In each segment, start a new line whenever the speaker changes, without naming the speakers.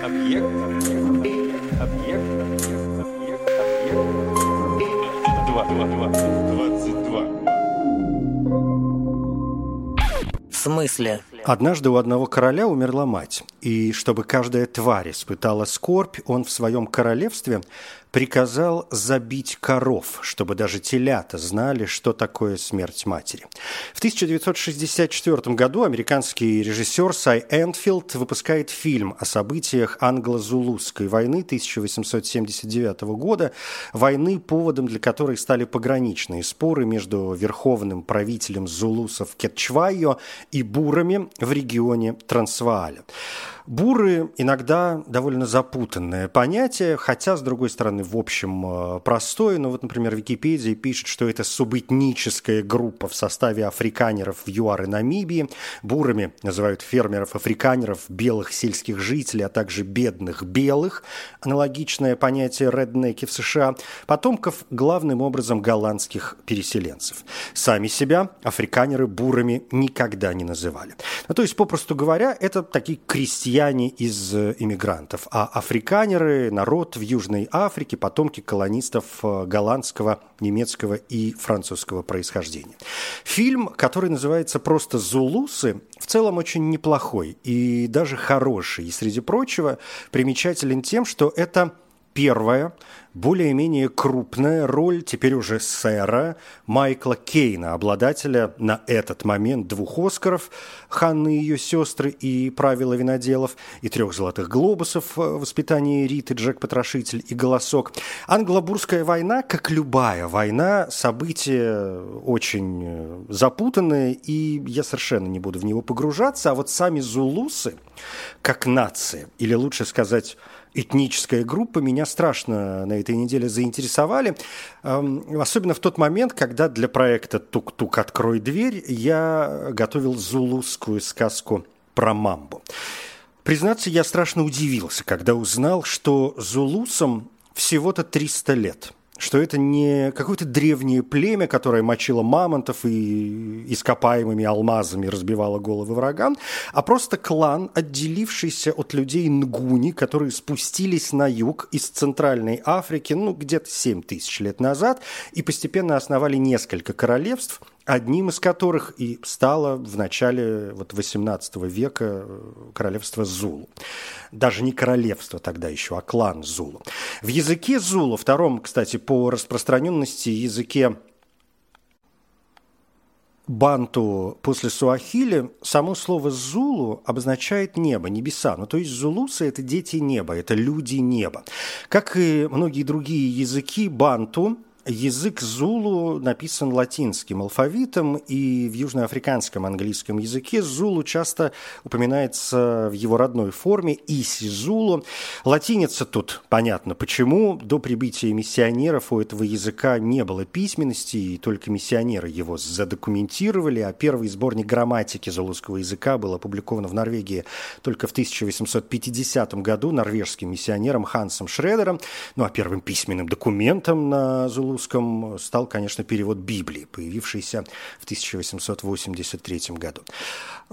Объект. Объект. Объект. Объект. Объект. Два. Два. Два. Двадцать два.
В смысле?
Однажды у одного короля умерла мать, и чтобы каждая тварь испытала скорбь, он в своем королевстве приказал забить коров, чтобы даже телята знали, что такое смерть матери. В 1964 году американский режиссер Сай Энфилд выпускает фильм о событиях англо-зулусской войны 1879 года, войны, поводом для которой стали пограничные споры между верховным правителем зулусов Кетчвайо и бурами в регионе Трансвааля. Буры иногда довольно запутанное понятие, хотя, с другой стороны, в общем, э, простое. Но вот, например, Википедия пишет, что это субэтническая группа в составе африканеров в ЮАР и Намибии. Бурами называют фермеров-африканеров, белых сельских жителей, а также бедных белых, аналогичное понятие реднеки в США, потомков главным образом голландских переселенцев. Сами себя африканеры бурами никогда не называли. Ну, то есть, попросту говоря, это такие крестьяне крестьяне из э, иммигрантов, а африканеры – народ в Южной Африке, потомки колонистов э, голландского, немецкого и французского происхождения. Фильм, который называется просто «Зулусы», в целом очень неплохой и даже хороший. И, среди прочего, примечателен тем, что это первая более-менее крупная роль теперь уже сэра Майкла Кейна, обладателя на этот момент двух «Оскаров» «Ханны и ее сестры» и «Правила виноделов» и трех «Золотых глобусов» «Воспитание Риты», «Джек Потрошитель» и «Голосок». Англобурская война, как любая война, событие очень запутанное, и я совершенно не буду в него погружаться, а вот сами зулусы, как нация, или лучше сказать этническая группа меня страшно на этой неделе заинтересовали. Особенно в тот момент, когда для проекта «Тук-тук, открой дверь» я готовил зулусскую сказку про мамбу. Признаться, я страшно удивился, когда узнал, что зулусам всего-то 300 лет – что это не какое-то древнее племя, которое мочило мамонтов и ископаемыми алмазами разбивало головы врагам, а просто клан, отделившийся от людей Нгуни, которые спустились на юг из Центральной Африки, ну, где-то 7 тысяч лет назад, и постепенно основали несколько королевств – одним из которых и стало в начале вот 18 века э, королевство Зулу. Даже не королевство тогда еще, а клан Зулу. В языке Зулу, втором, кстати, по распространенности языке банту после суахили, само слово «зулу» обозначает небо, небеса. Ну, то есть зулусы – это дети неба, это люди неба. Как и многие другие языки банту – Язык зулу написан латинским алфавитом, и в южноафриканском английском языке зулу часто упоминается в его родной форме иси зулу. Латиница тут понятно почему. До прибытия миссионеров у этого языка не было письменности, и только миссионеры его задокументировали, а первый сборник грамматики зулузского языка был опубликован в Норвегии только в 1850 году норвежским миссионером Хансом Шредером. Ну а первым письменным документом на зулу русском стал, конечно, перевод Библии, появившийся в 1883 году.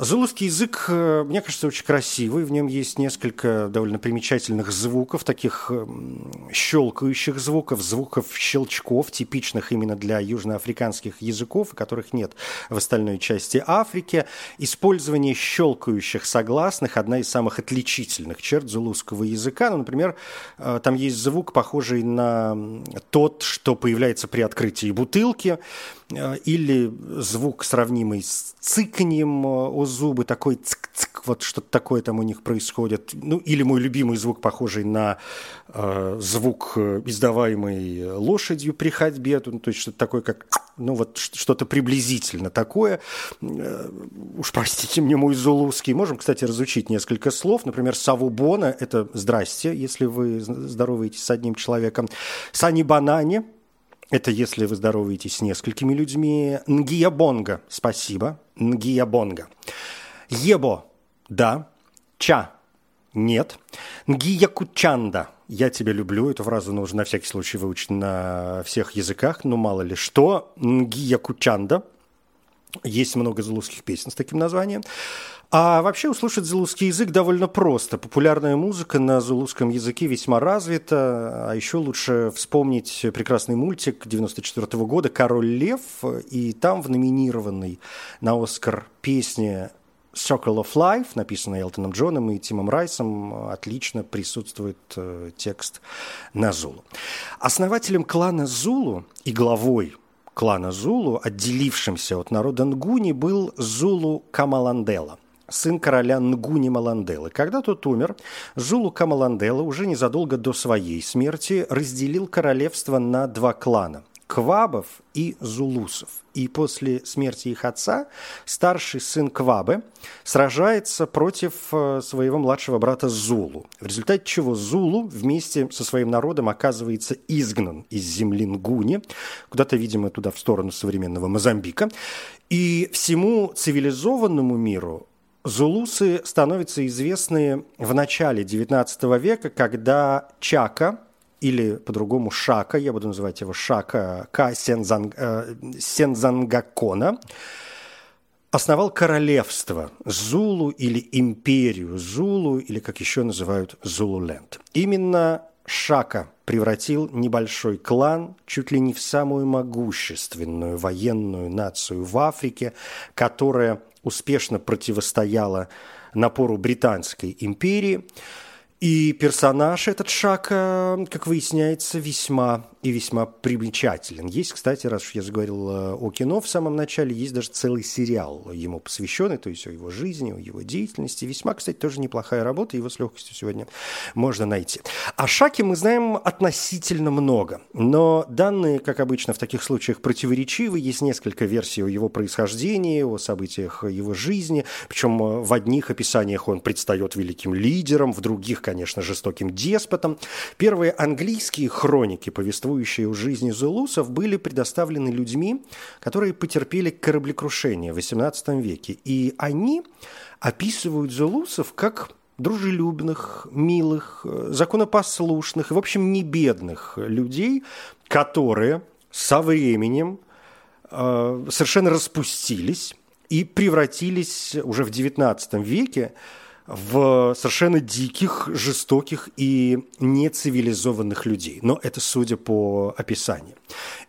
Зулузский язык, э, мне кажется, очень красивый. В нем есть несколько довольно примечательных звуков, таких щелкающих звуков, звуков щелчков, типичных именно для южноафриканских языков, которых нет в остальной части Африки. Использование щелкающих согласных – одна из самых отличительных черт зулузского языка. Ну, например, э, там есть звук, похожий на тот, что появляется при открытии бутылки, э, или звук, сравнимый с цыканьем о зубы, такой цик-цик, вот что-то такое там у них происходит. Ну, или мой любимый звук, похожий на э, звук, э, издаваемый лошадью при ходьбе, ну, то есть что-то такое, как, ну, вот что-то приблизительно такое. Э, уж простите мне мой зулузский. Можем, кстати, разучить несколько слов. Например, савубона – это «здрасте», если вы здороваетесь с одним человеком. Сани банане – это если вы здороваетесь с несколькими людьми. Нгиябонга. Спасибо. Нгиябонга. Ебо. Да. Ча. Нет. Нгиякучанда. Я тебя люблю. Эту фразу нужно на всякий случай выучить на всех языках. Ну, мало ли что. Нгиякучанда. Есть много зулузских песен с таким названием. А вообще услышать зулузский язык довольно просто. Популярная музыка на зулузском языке весьма развита. А еще лучше вспомнить прекрасный мультик 94 года «Король лев». И там в номинированной на «Оскар» песне Circle of Life, написанный Элтоном Джоном и Тимом Райсом, отлично присутствует э, текст на Зулу. Основателем клана Зулу и главой клана Зулу, отделившимся от народа Нгуни, был Зулу Камаландела, сын короля Нгуни Маланделы. Когда тот умер, Зулу Камаландела уже незадолго до своей смерти разделил королевство на два клана Квабов и Зулусов. И после смерти их отца старший сын Квабы сражается против э, своего младшего брата Зулу, в результате чего Зулу вместе со своим народом оказывается изгнан из земли Нгуни, куда-то, видимо, туда в сторону современного Мозамбика. И всему цивилизованному миру Зулусы становятся известны в начале XIX века, когда Чака, или по-другому Шака, я буду называть его Шака Ка Сензанг, э, Сензангакона, основал королевство Зулу или империю Зулу, или как еще называют Зулуленд. Именно Шака превратил небольшой клан чуть ли не в самую могущественную военную нацию в Африке, которая успешно противостояла напору Британской империи – и персонаж этот Шака, как выясняется, весьма и весьма примечателен. Есть, кстати, раз уж я заговорил э, о кино в самом начале, есть даже целый сериал ему посвященный, то есть о его жизни, о его деятельности. Весьма, кстати, тоже неплохая работа, его с легкостью сегодня можно найти. О Шаке мы знаем относительно много, но данные, как обычно в таких случаях, противоречивы. Есть несколько версий о его происхождении, о событиях его жизни, причем э, в одних описаниях он предстает великим лидером, в других, конечно, жестоким деспотом. Первые английские хроники повествуют существующие в жизни зулусов, были предоставлены людьми, которые потерпели кораблекрушение в XVIII веке. И они описывают зулусов как дружелюбных, милых, законопослушных, в общем, не бедных людей, которые со временем э, совершенно распустились и превратились уже в XIX веке в совершенно диких, жестоких и нецивилизованных людей. Но это судя по описанию.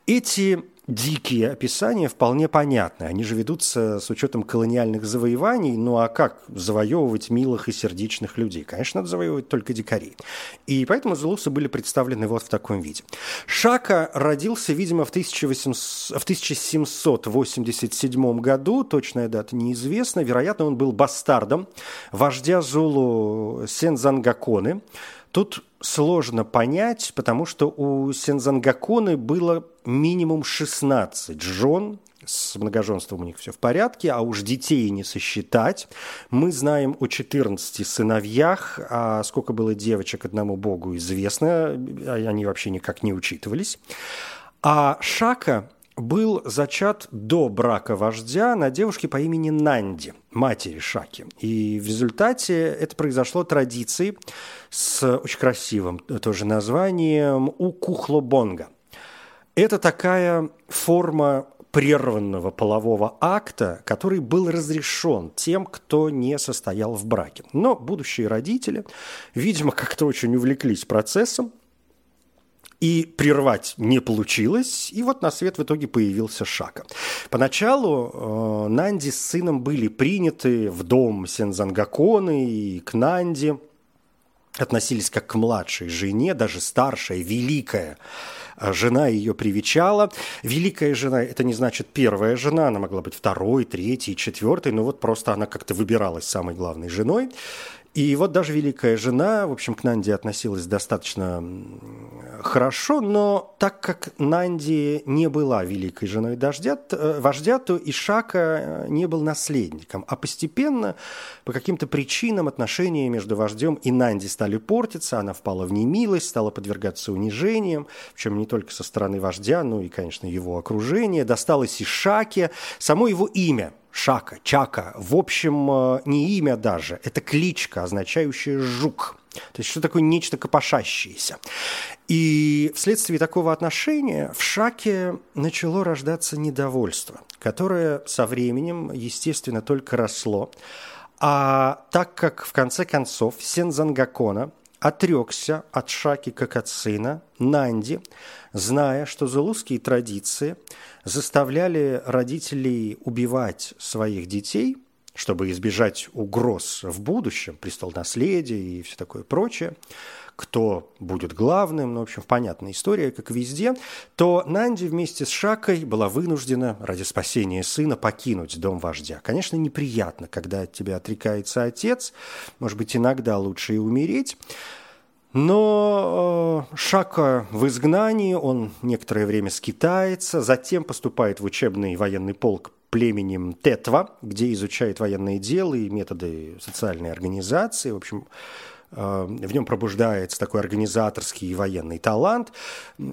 Эти дикие описания вполне понятны. Они же ведутся с учетом колониальных завоеваний. Ну а как завоевывать милых и сердечных людей? Конечно, надо завоевывать только дикарей. И поэтому зулусы были представлены вот в таком виде. Шака родился, видимо, в, 1800, в 1787 году. Точная дата неизвестна. Вероятно, он был бастардом вождя Зулу Сензангаконы. Тут сложно понять, потому что у Сензангаконы было минимум 16 жен, с многоженством у них все в порядке, а уж детей не сосчитать. Мы знаем о 14 сыновьях, а сколько было девочек одному богу известно, они вообще никак не учитывались. А Шака был зачат до брака вождя на девушке по имени Нанди, матери Шаки. И в результате это произошло традицией с очень красивым тоже названием Укухлобонга. Это такая форма прерванного полового акта, который был разрешен тем, кто не состоял в браке. Но будущие родители, видимо, как-то очень увлеклись процессом, и прервать не получилось, и вот на свет в итоге появился Шака. Поначалу э, Нанди с сыном были приняты в дом Сензангаконы и к Нанди относились как к младшей жене, даже старшая, великая э, жена ее привечала. Великая жена – это не значит первая жена, она могла быть второй, третьей, четвертой, но вот просто она как-то выбиралась самой главной женой. И вот даже великая жена, в общем, к Нанди относилась достаточно хорошо, но так как Нанди не была великой женой дождя, э, вождя, то Ишака э, не был наследником. А постепенно, по каким-то причинам, отношения между вождем и Нанди стали портиться, она впала в немилость, стала подвергаться унижениям, причем не только со стороны вождя, но и, конечно, его окружения. Досталось Ишаке, само его имя – Шака, Чака, в общем, э, не имя даже, это кличка, означающая «жук». То есть что такое нечто копошащееся. И вследствие такого отношения в Шаке начало рождаться недовольство, которое со временем, естественно, только росло. А так как, в конце концов, Сензангакона отрекся от Шаки как от сына, Нанди, зная, что зулузские традиции заставляли родителей убивать своих детей, чтобы избежать угроз в будущем, престол наследия и все такое прочее, кто будет главным, ну, в общем, понятная история, как везде, то Нанди вместе с Шакой была вынуждена ради спасения сына покинуть дом вождя. Конечно, неприятно, когда от тебя отрекается отец, может быть, иногда лучше и умереть, но э, Шака в изгнании, он некоторое время скитается, затем поступает в учебный военный полк племенем Тетва, где изучает военные дела и методы социальной организации. В общем, в нем пробуждается такой организаторский и военный талант.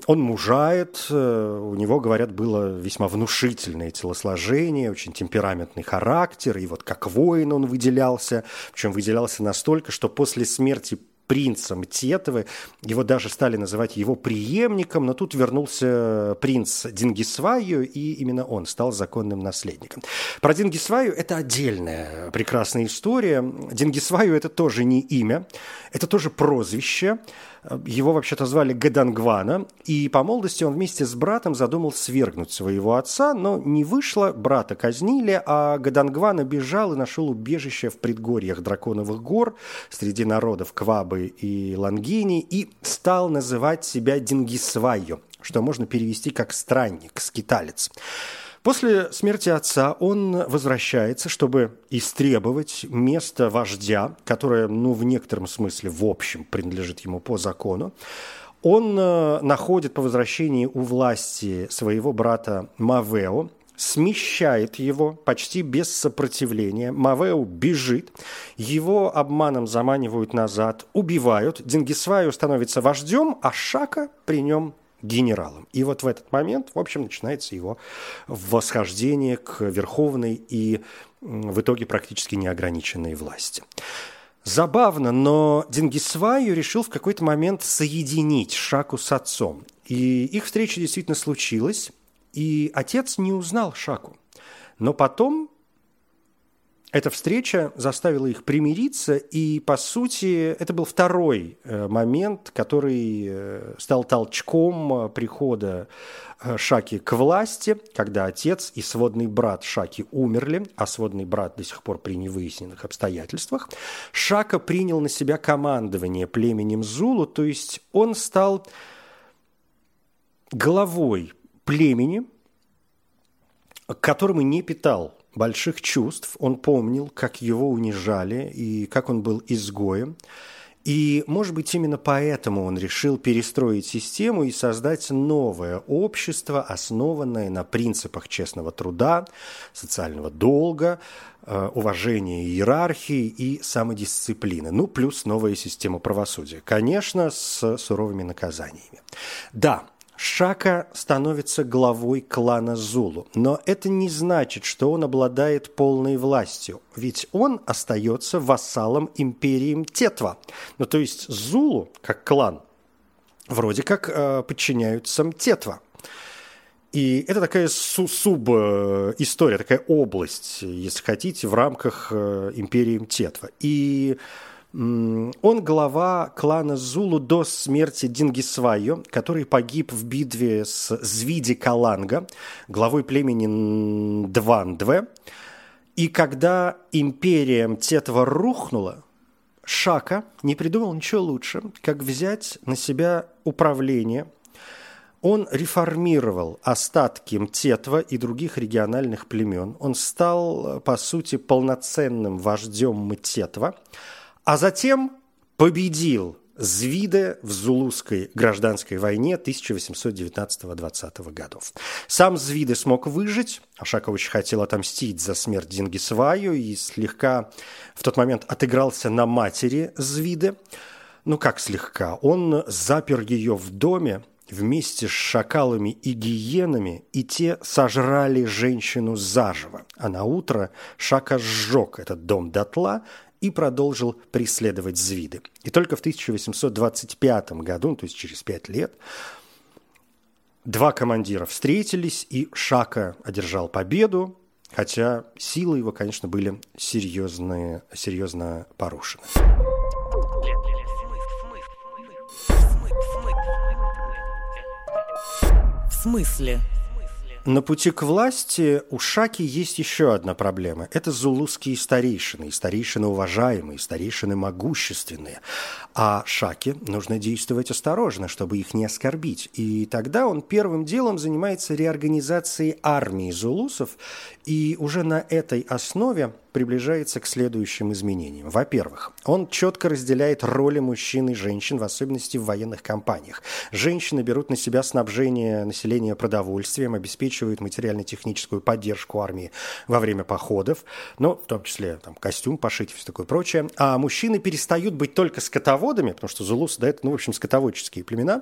Он мужает, э, у него, говорят, было весьма внушительное телосложение, очень темпераментный характер, и вот как воин он выделялся, причем выделялся настолько, что после смерти принцем Тетовы. Его даже стали называть его преемником, но тут вернулся принц Дингисваю, и именно он стал законным наследником. Про Дингисваю это отдельная прекрасная история. Дингисваю это тоже не имя, это тоже прозвище. Его вообще-то звали Гадангвана, и по молодости он вместе с братом задумал свергнуть своего отца, но не вышло, брата казнили, а Гадангвана бежал и нашел убежище в предгорьях Драконовых гор среди народов Квабы и Лангини и стал называть себя Дингисвайо, что можно перевести как «странник», «скиталец». После смерти отца он возвращается, чтобы истребовать место вождя, которое, ну, в некотором смысле, в общем, принадлежит ему по закону. Он э, находит по возвращении у власти своего брата Мавео, смещает его почти без сопротивления. Мавео бежит, его обманом заманивают назад, убивают. Дингисваю становится вождем, а Шака при нем генералом. И вот в этот момент, в общем, начинается его восхождение к верховной и в итоге практически неограниченной власти. Забавно, но Дингисваю решил в какой-то момент соединить Шаку с отцом. И их встреча действительно случилась, и отец не узнал Шаку. Но потом эта встреча заставила их примириться, и, по сути, это был второй э, момент, который э, стал толчком э, прихода Шаки к власти, когда отец и сводный брат Шаки умерли, а сводный брат до сих пор при невыясненных обстоятельствах. Шака принял на себя командование племенем Зулу, то есть он стал главой племени, к которому не питал больших чувств. Он помнил, как его унижали и как он был изгоем. И, может быть, именно поэтому он решил перестроить систему и создать новое общество, основанное на принципах честного труда, социального долга, э, уважения иерархии и самодисциплины. Ну, плюс новая система правосудия. Конечно, с суровыми наказаниями. Да, Шака становится главой клана Зулу, но это не значит, что он обладает полной властью, ведь он остается вассалом империи Тетва. Ну, то есть Зулу, как клан, вроде как э, подчиняются Тетва. И это такая суб-история, такая область, если хотите, в рамках э, империи Тетва. И он глава клана Зулу до смерти Дингисвайо, который погиб в битве с Звиди Каланга, главой племени Двандве. И когда империя Тетва рухнула, Шака не придумал ничего лучше, как взять на себя управление. Он реформировал остатки Мтетва и других региональных племен. Он стал, по сути, полноценным вождем Мтетва – а затем победил Звиде в Зулузской гражданской войне 1819-20 годов. Сам Звиде смог выжить, Ашаков очень хотел отомстить за смерть Дингисваю и слегка в тот момент отыгрался на матери Звиде. Ну как слегка? Он запер ее в доме, вместе с шакалами и гиенами, и те сожрали женщину заживо. А на утро Шака сжег этот дом дотла и продолжил преследовать Звиды. И только в 1825 году, то есть через пять лет, два командира встретились, и Шака одержал победу, хотя силы его, конечно, были серьезные, серьезно порушены.
В смысле?
На пути к власти у Шаки есть еще одна проблема. Это зулузские старейшины, старейшины уважаемые, старейшины могущественные. А Шаке нужно действовать осторожно, чтобы их не оскорбить. И тогда он первым делом занимается реорганизацией армии зулусов, и уже на этой основе приближается к следующим изменениям. Во-первых, он четко разделяет роли мужчин и женщин, в особенности в военных кампаниях. Женщины берут на себя снабжение населения продовольствием, обеспечивают материально-техническую поддержку армии во время походов, но в том числе там, костюм пошить и все такое прочее. А мужчины перестают быть только скотоводами, потому что зулусы, да, ну, в общем, скотоводческие племена,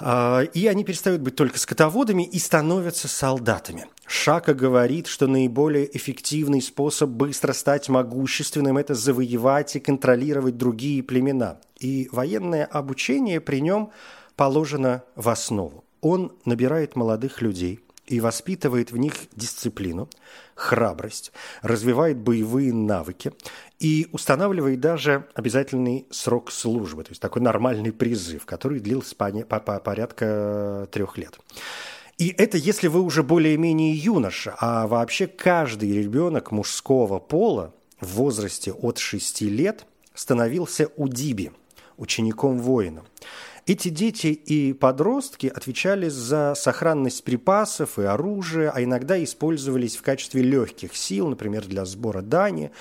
и они перестают быть только скотоводами и становятся солдатами. Шака говорит, что наиболее эффективный способ быстро стать могущественным – это завоевать и контролировать другие племена. И военное обучение при нем положено в основу. Он набирает молодых людей – и воспитывает в них дисциплину, храбрость, развивает боевые навыки и устанавливает даже обязательный срок службы, то есть такой нормальный призыв, который длился по, по, по порядка трех лет. И это если вы уже более-менее юноша, а вообще каждый ребенок мужского пола в возрасте от 6 лет становился удиби, учеником воина. Эти дети и подростки отвечали за сохранность припасов и оружия, а иногда использовались в качестве легких сил, например, для сбора дани –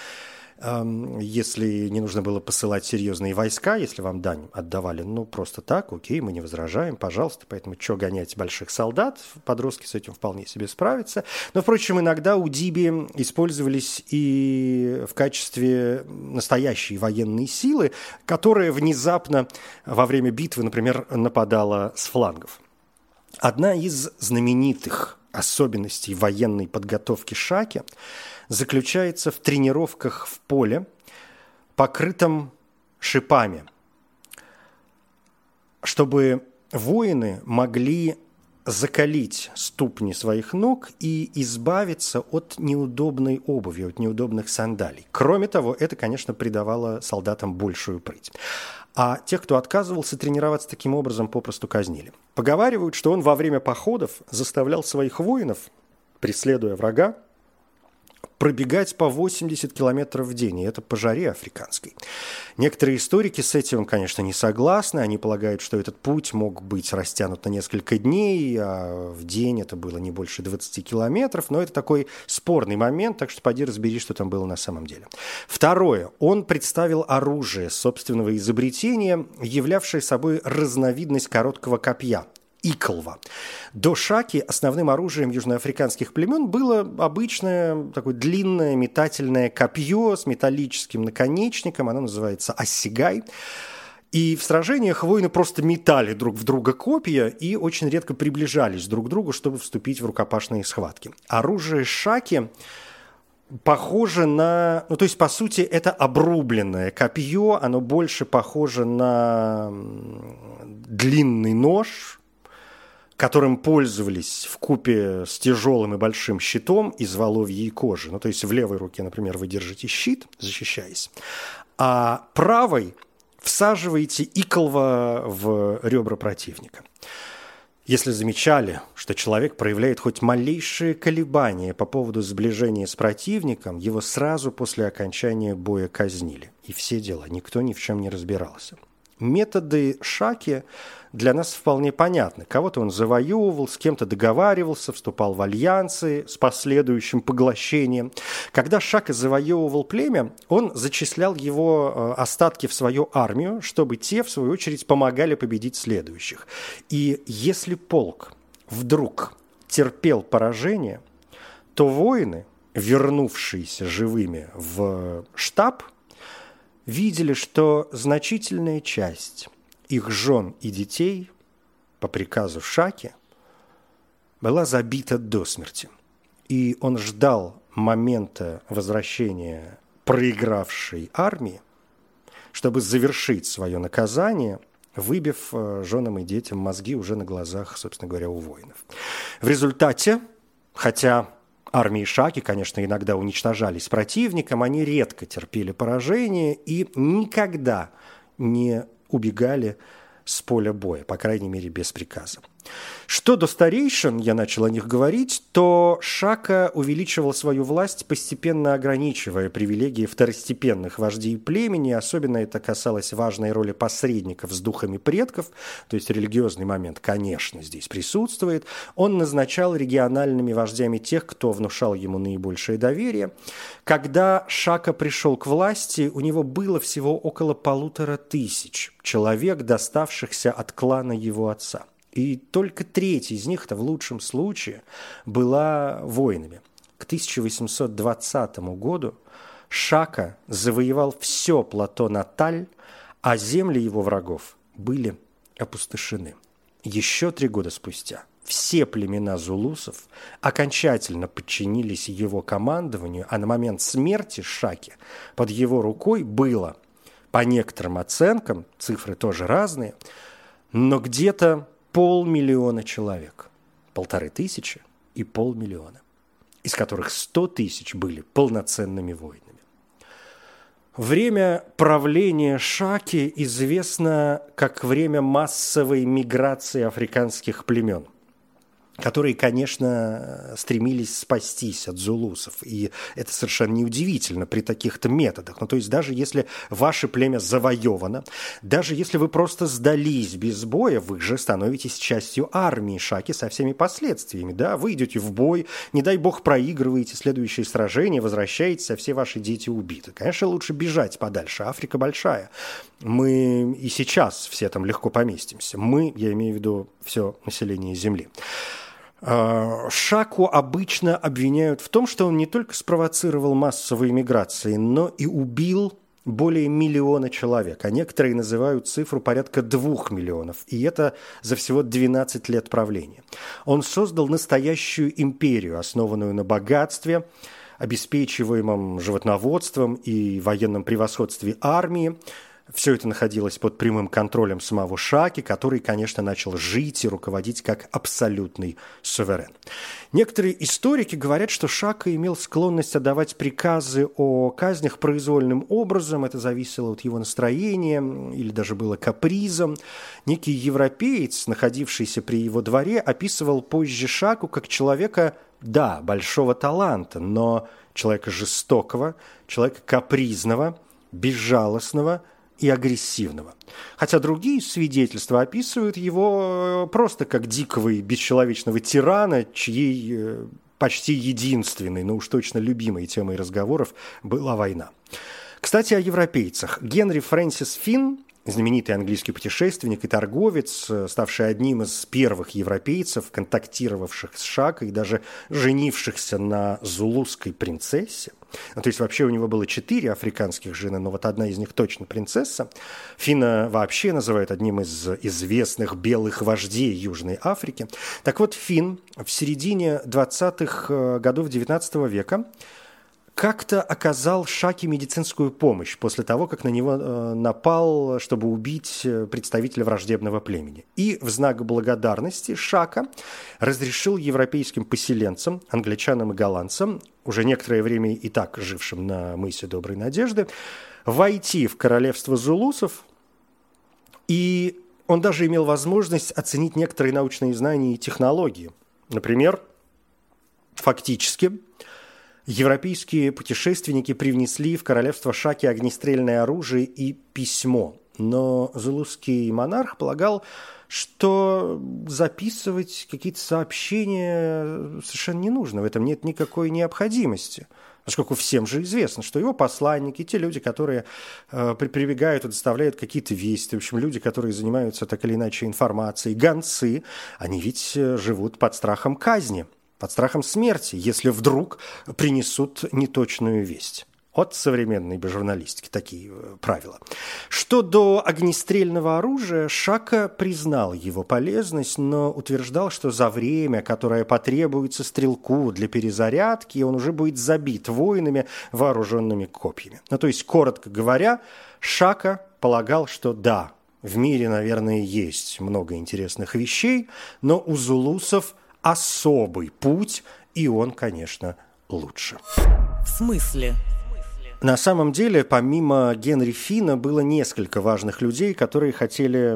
если не нужно было посылать серьезные войска, если вам дань отдавали, ну, просто так, окей, мы не возражаем, пожалуйста, поэтому что гонять больших солдат, подростки с этим вполне себе справятся. Но, впрочем, иногда у Диби использовались и в качестве настоящей военной силы, которая внезапно во время битвы, например, нападала с флангов. Одна из знаменитых особенностей военной подготовки Шаки – заключается в тренировках в поле, покрытом шипами, чтобы воины могли закалить ступни своих ног и избавиться от неудобной обуви, от неудобных сандалий. Кроме того, это, конечно, придавало солдатам большую прыть. А тех, кто отказывался тренироваться таким образом, попросту казнили. Поговаривают, что он во время походов заставлял своих воинов, преследуя врага, пробегать по 80 километров в день, и это по жаре африканской. Некоторые историки с этим, конечно, не согласны. Они полагают, что этот путь мог быть растянут на несколько дней, а в день это было не больше 20 километров, но это такой спорный момент, так что поди разбери, что там было на самом деле. Второе. Он представил оружие собственного изобретения, являвшее собой разновидность короткого копья, Иколва. До шаки основным оружием южноафриканских племен было обычное такое длинное метательное копье с металлическим наконечником, оно называется осигай. И в сражениях воины просто метали друг в друга копья и очень редко приближались друг к другу, чтобы вступить в рукопашные схватки. Оружие шаки похоже на... Ну, то есть, по сути, это обрубленное копье, оно больше похоже на длинный нож, которым пользовались в купе с тяжелым и большим щитом из воловьей кожи. Ну, то есть в левой руке, например, вы держите щит, защищаясь, а правой всаживаете иколва в ребра противника. Если замечали, что человек проявляет хоть малейшие колебания по поводу сближения с противником, его сразу после окончания боя казнили. И все дела, никто ни в чем не разбирался. Методы Шаки для нас вполне понятны. Кого-то он завоевывал, с кем-то договаривался, вступал в альянсы с последующим поглощением. Когда Шака завоевывал племя, он зачислял его э, остатки в свою армию, чтобы те, в свою очередь, помогали победить следующих. И если полк вдруг терпел поражение, то воины, вернувшиеся живыми в штаб – видели, что значительная часть их жен и детей по приказу Шаки была забита до смерти. И он ждал момента возвращения проигравшей армии, чтобы завершить свое наказание, выбив э, женам и детям мозги уже на глазах, собственно говоря, у воинов. В результате, хотя армии Шаки, конечно, иногда уничтожались противником, они редко терпели поражение и никогда не убегали с поля боя, по крайней мере, без приказа. Что до старейшин, я начал о них говорить, то Шака увеличивал свою власть, постепенно ограничивая привилегии второстепенных вождей племени. Особенно это касалось важной роли посредников с духами предков, то есть религиозный момент, конечно, здесь присутствует. Он назначал региональными вождями тех, кто внушал ему наибольшее доверие. Когда Шака пришел к власти, у него было всего около полутора тысяч человек, доставшихся от клана его отца – и только треть из них-то в лучшем случае была воинами. К 1820 году Шака завоевал все плато Наталь, а земли его врагов были опустошены. Еще три года спустя все племена зулусов окончательно подчинились его командованию, а на момент смерти Шаки под его рукой было, по некоторым оценкам, цифры тоже разные, но где-то полмиллиона человек, полторы тысячи и полмиллиона, из которых сто тысяч были полноценными воинами. Время правления Шаки известно как время массовой миграции африканских племен – которые, конечно, стремились спастись от зулусов. И это совершенно неудивительно при таких-то методах. Ну, то есть даже если ваше племя завоевано, даже если вы просто сдались без боя, вы же становитесь частью армии Шаки со всеми последствиями. Да? Вы идете в бой, не дай бог проигрываете следующее сражение, возвращаетесь, а все ваши дети убиты. Конечно, лучше бежать подальше. Африка большая. Мы и сейчас все там легко поместимся. Мы, я имею в виду все население Земли. А, Шаку обычно обвиняют в том, что он не только спровоцировал массовые миграции, но и убил более миллиона человек, а некоторые называют цифру порядка двух миллионов, и это за всего 12 лет правления. Он создал настоящую империю, основанную на богатстве, обеспечиваемом животноводством и военном превосходстве армии, все это находилось под прямым контролем самого Шаки, который, конечно, начал жить и руководить как абсолютный суверен. Некоторые историки говорят, что Шака имел склонность отдавать приказы о казнях произвольным образом. Это зависело от его настроения или даже было капризом. Некий европеец, находившийся при его дворе, описывал позже Шаку как человека, да, большого таланта, но человека жестокого, человека капризного, безжалостного – и агрессивного. Хотя другие свидетельства описывают его э, просто как дикого и бесчеловечного тирана, чьей э, почти единственной, но уж точно любимой темой разговоров была война. Кстати, о европейцах. Генри Фрэнсис Финн знаменитый английский путешественник и торговец, э, ставший одним из первых европейцев, контактировавших с Шакой, даже женившихся на зулузской принцессе. Ну, то есть вообще у него было четыре африканских жены, но вот одна из них точно принцесса. Фина вообще называют одним из известных белых вождей Южной Африки. Так вот, Фин в середине 20-х э, годов 19 века как-то оказал Шаке медицинскую помощь после того, как на него э, напал, чтобы убить э, представителя враждебного племени. И в знак благодарности Шака разрешил европейским поселенцам, англичанам и голландцам, уже некоторое время и так жившим на мысе Доброй Надежды, войти в королевство зулусов, и он даже имел возможность оценить некоторые научные знания и технологии. Например, фактически – Европейские путешественники привнесли в королевство Шаки огнестрельное оружие и письмо. Но зулузский монарх полагал, что записывать какие-то сообщения совершенно не нужно, в этом нет никакой необходимости. Поскольку всем же известно, что его посланники, те люди, которые э, прибегают и доставляют какие-то вести, в общем, люди, которые занимаются так или иначе информацией, гонцы, они ведь э, живут под страхом казни – под страхом смерти, если вдруг принесут неточную весть. от современной журналистики такие э, правила. Что до огнестрельного оружия, Шака признал его полезность, но утверждал, что за время, которое потребуется стрелку для перезарядки, он уже будет забит воинами, вооруженными копьями. Ну, то есть, коротко говоря, Шака полагал, что да, в мире, наверное, есть много интересных вещей, но у зулусов особый путь, и он, конечно, лучше.
В смысле?
На самом деле, помимо Генри Фина, было несколько важных людей, которые хотели,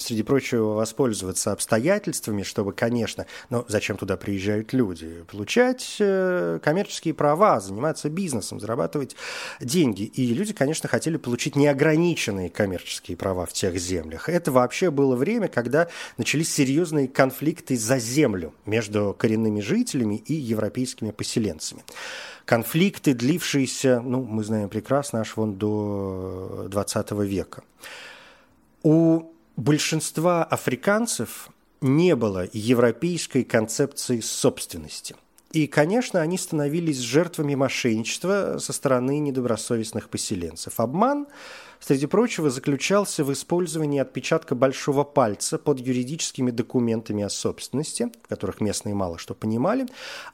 среди прочего, воспользоваться обстоятельствами, чтобы, конечно, но зачем туда приезжают люди? Получать э, коммерческие права, заниматься бизнесом, зарабатывать деньги. И люди, конечно, хотели получить неограниченные коммерческие права в тех землях. Это вообще было время, когда начались серьезные конфликты за землю между коренными жителями и европейскими поселенцами конфликты, длившиеся, ну, мы знаем прекрасно, аж вон до 20 века. У большинства африканцев не было европейской концепции собственности. И, конечно, они становились жертвами мошенничества со стороны недобросовестных поселенцев. Обман – среди прочего, заключался в использовании отпечатка большого пальца под юридическими документами о собственности, в которых местные мало что понимали,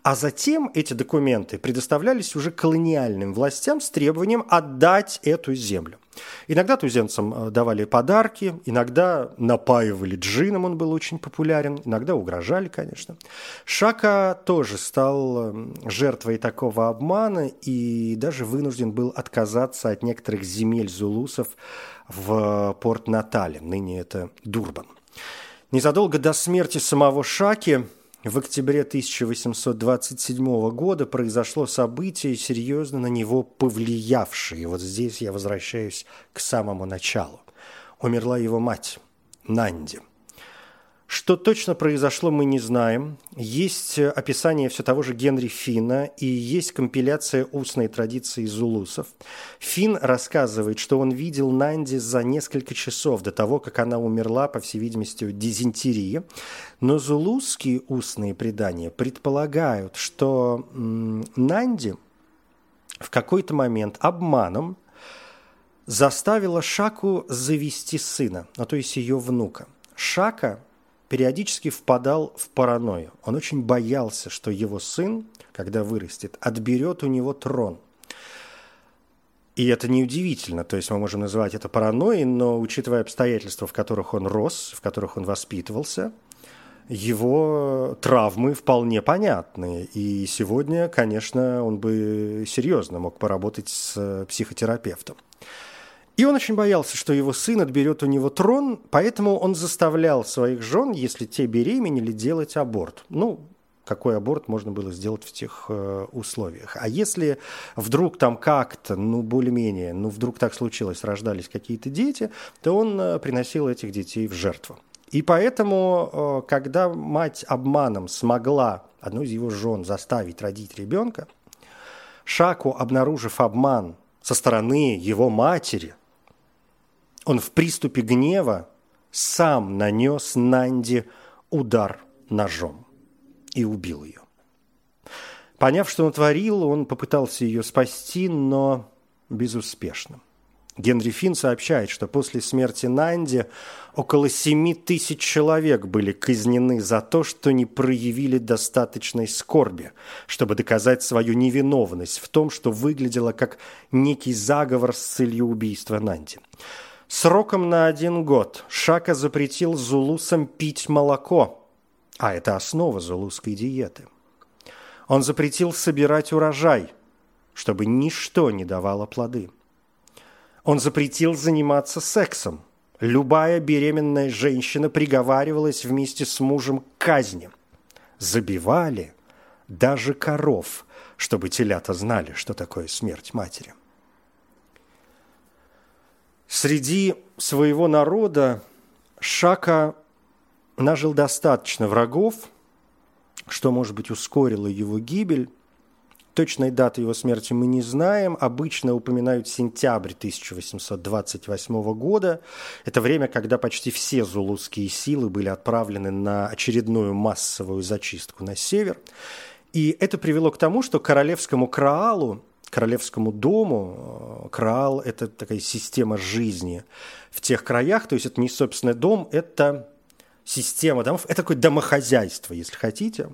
а затем эти документы предоставлялись уже колониальным властям с требованием отдать эту землю. Иногда туземцам э, давали подарки, иногда напаивали джином, он был очень популярен, иногда угрожали, конечно. Шака тоже стал э, жертвой такого обмана и даже вынужден был отказаться от некоторых земель зулусов в порт Натале, ныне это Дурбан. Незадолго до смерти самого Шаки в октябре 1827 года произошло событие, серьезно на него повлиявшее. Вот здесь я возвращаюсь к самому началу. Умерла его мать, Нанди – что точно произошло, мы не знаем. Есть описание все того же Генри Фина и есть компиляция устной традиции зулусов. Фин рассказывает, что он видел Нанди за несколько часов до того, как она умерла, по всей видимости, дизентерии. Но зулусские устные предания предполагают, что Нанди в какой-то момент обманом заставила Шаку завести сына, ну, то есть ее внука. Шака периодически впадал в паранойю. Он очень боялся, что его сын, когда вырастет, отберет у него трон. И это неудивительно, то есть мы можем называть это паранойей, но учитывая обстоятельства, в которых он рос, в которых он воспитывался, его травмы вполне понятны. И сегодня, конечно, он бы серьезно мог поработать с психотерапевтом. И он очень боялся, что его сын отберет у него трон, поэтому он заставлял своих жен, если те беременели, делать аборт. Ну, какой аборт можно было сделать в тех э, условиях. А если вдруг там как-то, ну, более-менее, ну, вдруг так случилось, рождались какие-то дети, то он э, приносил этих детей в жертву. И поэтому, э, когда мать обманом смогла одну из его жен заставить родить ребенка, Шаку, обнаружив обман со стороны его матери – он в приступе гнева сам нанес Нанди удар ножом и убил ее. Поняв, что он творил, он попытался ее спасти, но безуспешно. Генри Финн сообщает, что после смерти Нанди около семи тысяч человек были казнены за то, что не проявили достаточной скорби, чтобы доказать свою невиновность в том, что выглядело как некий заговор с целью убийства Нанди. Сроком на один год Шака запретил зулусам пить молоко, а это основа зулусской диеты. Он запретил собирать урожай, чтобы ничто не давало плоды. Он запретил заниматься сексом. Любая беременная женщина приговаривалась вместе с мужем к казни. Забивали даже коров, чтобы телята знали, что такое смерть матери. Среди своего народа Шака нажил достаточно врагов, что, может быть, ускорило его гибель. Точной даты его смерти мы не знаем. Обычно упоминают сентябрь 1828 года. Это время, когда почти все зулузские силы были отправлены на очередную массовую зачистку на север. И это привело к тому, что королевскому Краалу королевскому дому. Э, Краал – это такая система жизни в тех краях. То есть это не собственный дом, это система домов. Это такое домохозяйство, если хотите.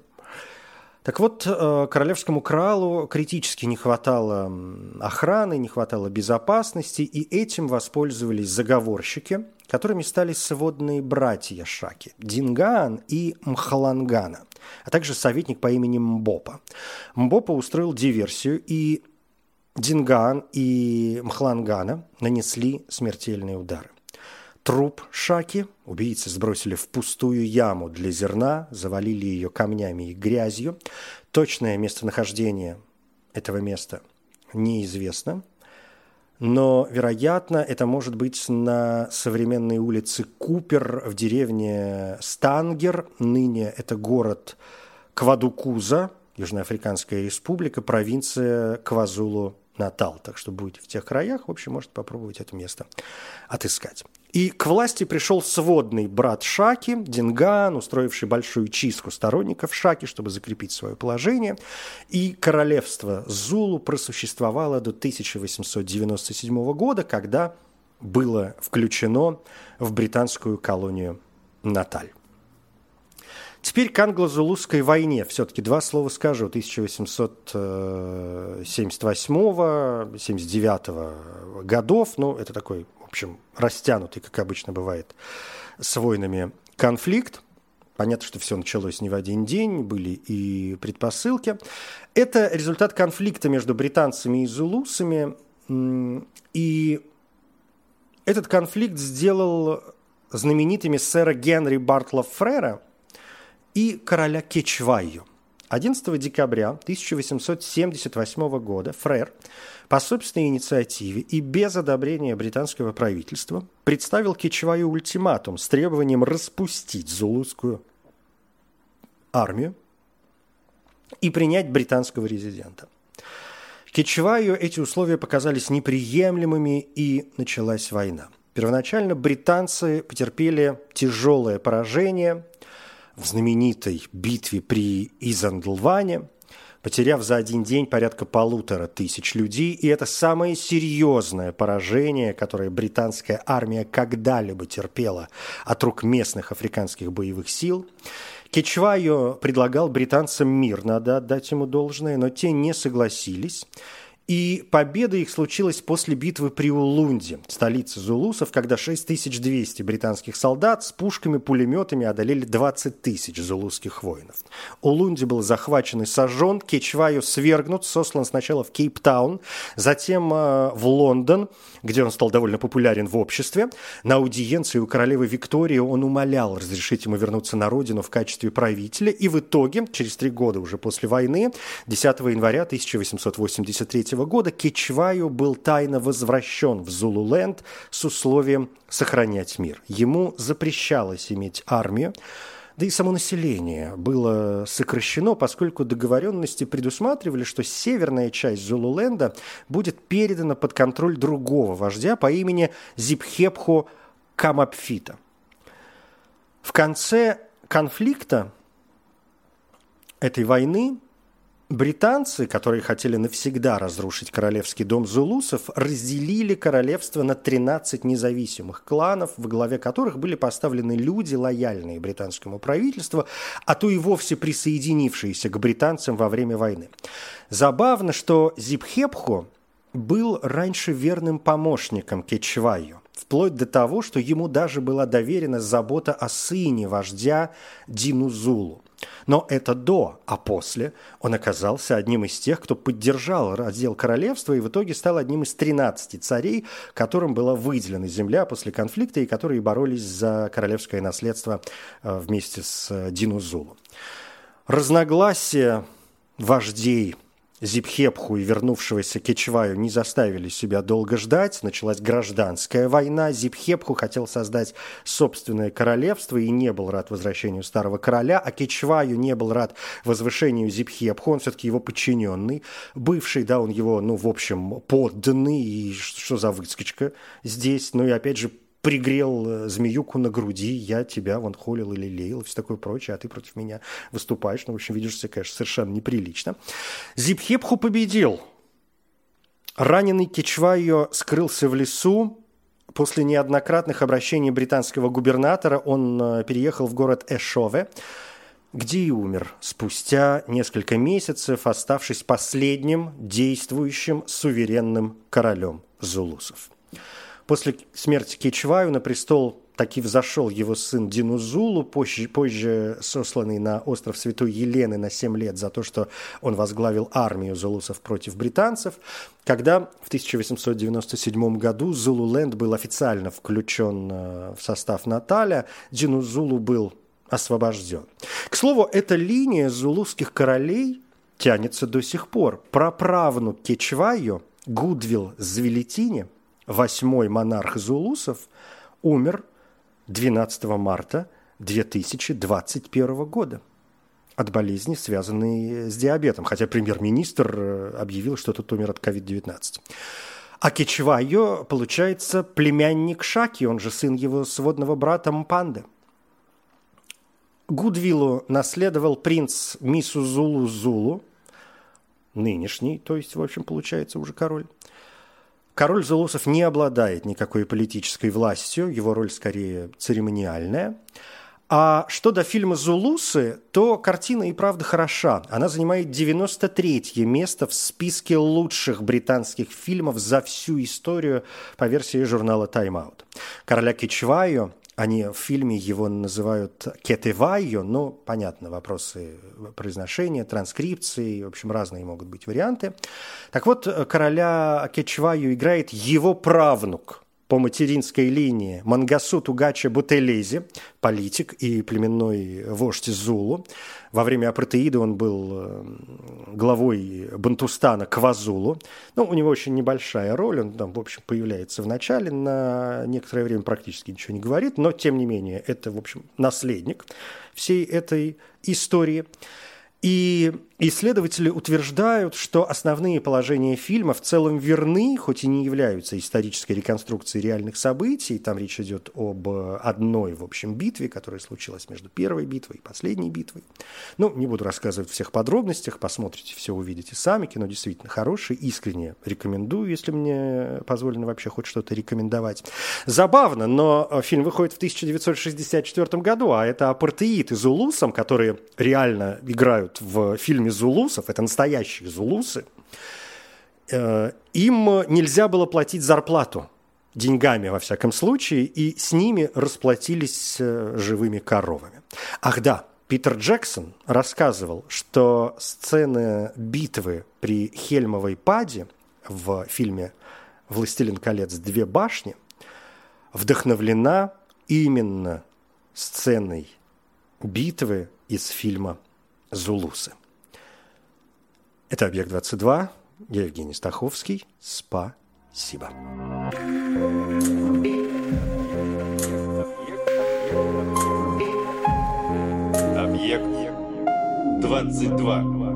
Так вот, э, королевскому кралу критически не хватало охраны, не хватало безопасности, и этим воспользовались заговорщики, которыми стали сводные братья Шаки – Динган и Мхалангана, а также советник по имени Мбопа. Мбопа устроил диверсию, и Динган и Мхалангана нанесли смертельные удары. Труп Шаки убийцы сбросили в пустую яму для зерна, завалили ее камнями и грязью. Точное местонахождение этого места неизвестно, но, вероятно, это может быть на современной улице Купер в деревне Стангер. Ныне это город Квадукуза, Южноафриканская республика, провинция Квазулу-Натал. Так что будете в тех краях, в общем, можете попробовать это место отыскать. И к власти пришел сводный брат Шаки, Динган, устроивший большую чистку сторонников Шаки, чтобы закрепить свое положение. И королевство Зулу просуществовало до 1897 года, когда было включено в британскую колонию Наталь. Теперь к англо-зулузской войне. Все-таки два слова скажу. 1878-79 годов. Ну, это такой общем, растянутый, как обычно бывает, с войнами конфликт. Понятно, что все началось не в один день, были и предпосылки. Это результат конфликта между британцами и зулусами. И этот конфликт сделал знаменитыми сэра Генри Бартлов Фрера и короля Кечвайю. 11 декабря 1878 года Фрер по собственной инициативе и без одобрения британского правительства представил Кичваю ультиматум с требованием распустить зулузскую армию и принять британского резидента. Кичваю эти условия показались неприемлемыми и началась война. Первоначально британцы потерпели тяжелое поражение – в знаменитой битве при Изандлване, потеряв за один день порядка полутора тысяч людей, и это самое серьезное поражение, которое британская армия когда-либо терпела от рук местных африканских боевых сил. Кечвайо предлагал британцам мир, надо отдать ему должное, но те не согласились – и победа их случилась после битвы при Улунде, столице зулусов, когда 6200 британских солдат с пушками, пулеметами одолели 20 тысяч зулусских воинов. Улунди был захвачен и сожжен, Кечваю свергнут, сослан сначала в Кейптаун, затем э, в Лондон, где он стал довольно популярен в обществе. На аудиенции у королевы Виктории он умолял разрешить ему вернуться на родину в качестве правителя, и в итоге, через три года уже после войны, 10 января 1883 года Кичваю был тайно возвращен в Зулуленд с условием сохранять мир. Ему запрещалось иметь армию, да и само население было сокращено, поскольку договоренности предусматривали, что северная часть Зулуленда будет передана под контроль другого вождя по имени Зипхепху Камапфита. В конце конфликта этой войны Британцы, которые хотели навсегда разрушить королевский дом зулусов, разделили королевство на 13 независимых кланов, в главе которых были поставлены люди, лояльные британскому правительству, а то и вовсе присоединившиеся к британцам во время войны. Забавно, что Зипхепхо был раньше верным помощником Кечваю, вплоть до того, что ему даже была доверена забота о сыне вождя Динузулу. Но это до, а после он оказался одним из тех, кто поддержал раздел королевства и в итоге стал одним из 13 царей, которым была выделена земля после конфликта и которые боролись за королевское наследство э, вместе с э, Динузулу. Разногласия вождей Зипхепху и вернувшегося Кечваю не заставили себя долго ждать. Началась гражданская война. Зипхепху хотел создать собственное королевство и не был рад возвращению старого короля, а Кечваю не был рад возвышению Зипхепху. Он все-таки его подчиненный, бывший, да, он его, ну, в общем, подданный. И что за выскочка здесь? Ну и опять же, пригрел э, змеюку на груди, я тебя вон холил или леял, и все такое прочее, а ты против меня выступаешь. Ну, в общем, видишь себя, конечно, совершенно неприлично. Зипхепху победил. Раненый Кичвайо скрылся в лесу. После неоднократных обращений британского губернатора он э, переехал в город Эшове, где и умер спустя несколько месяцев, оставшись последним действующим суверенным королем зулусов. После смерти Кечваю на престол таки взошел его сын Динузулу, позже, позже сосланный на остров Святой Елены на 7 лет за то, что он возглавил армию зулусов против британцев. Когда в 1897 году Зулуленд был официально включен э, в состав Наталя, Динузулу был освобожден. К слову, эта линия зулусских королей тянется до сих пор. Праправнук Кечвайо, Гудвилл Звелетини, восьмой монарх зулусов, умер 12 марта 2021 года от болезни, связанной с диабетом, хотя премьер-министр э, объявил, что тот умер от COVID-19. А Кечвайо, получается, племянник Шаки, он же сын его сводного брата Мпанды. Гудвиллу наследовал принц Мису Зулу Зулу, нынешний, то есть, в общем, получается уже король. Король Зулусов не обладает никакой политической властью, его роль скорее церемониальная. А что до фильма «Зулусы», то картина и правда хороша. Она занимает 93-е место в списке лучших британских фильмов за всю историю по версии журнала Out. Короля Кичвайо они в фильме его называют кетевайо, но понятно, вопросы произношения, транскрипции, в общем, разные могут быть варианты. Так вот, короля Кечваю играет его правнук по материнской линии Мангасу Тугача Бутелези, политик и племенной вождь Зулу. Во время апартеида он был э, главой Бантустана Квазулу. Ну, у него очень небольшая роль, он там, в общем, появляется в начале, на некоторое время практически ничего не говорит, но, тем не менее, это, в общем, наследник всей этой истории. И исследователи утверждают, что основные положения фильма в целом верны, хоть и не являются исторической реконструкцией реальных событий. Там речь идет об одной, в общем, битве, которая случилась между первой битвой и последней битвой. Ну, не буду рассказывать всех подробностях, посмотрите, все увидите сами. Кино действительно хорошее, искренне рекомендую, если мне позволено вообще хоть что-то рекомендовать. Забавно, но фильм выходит в 1964 году, а это апартеид из Улусом, которые реально играют в фильме зулусов, это настоящие зулусы, э, им нельзя было платить зарплату деньгами, во всяком случае, и с ними расплатились э, живыми коровами. Ах да, Питер Джексон рассказывал, что сцена битвы при Хельмовой паде в фильме «Властелин колец. Две башни» вдохновлена именно сценой битвы из фильма «Зулусы». Это «Объект-22». Я Евгений Стаховский. Спасибо.
Объект 22.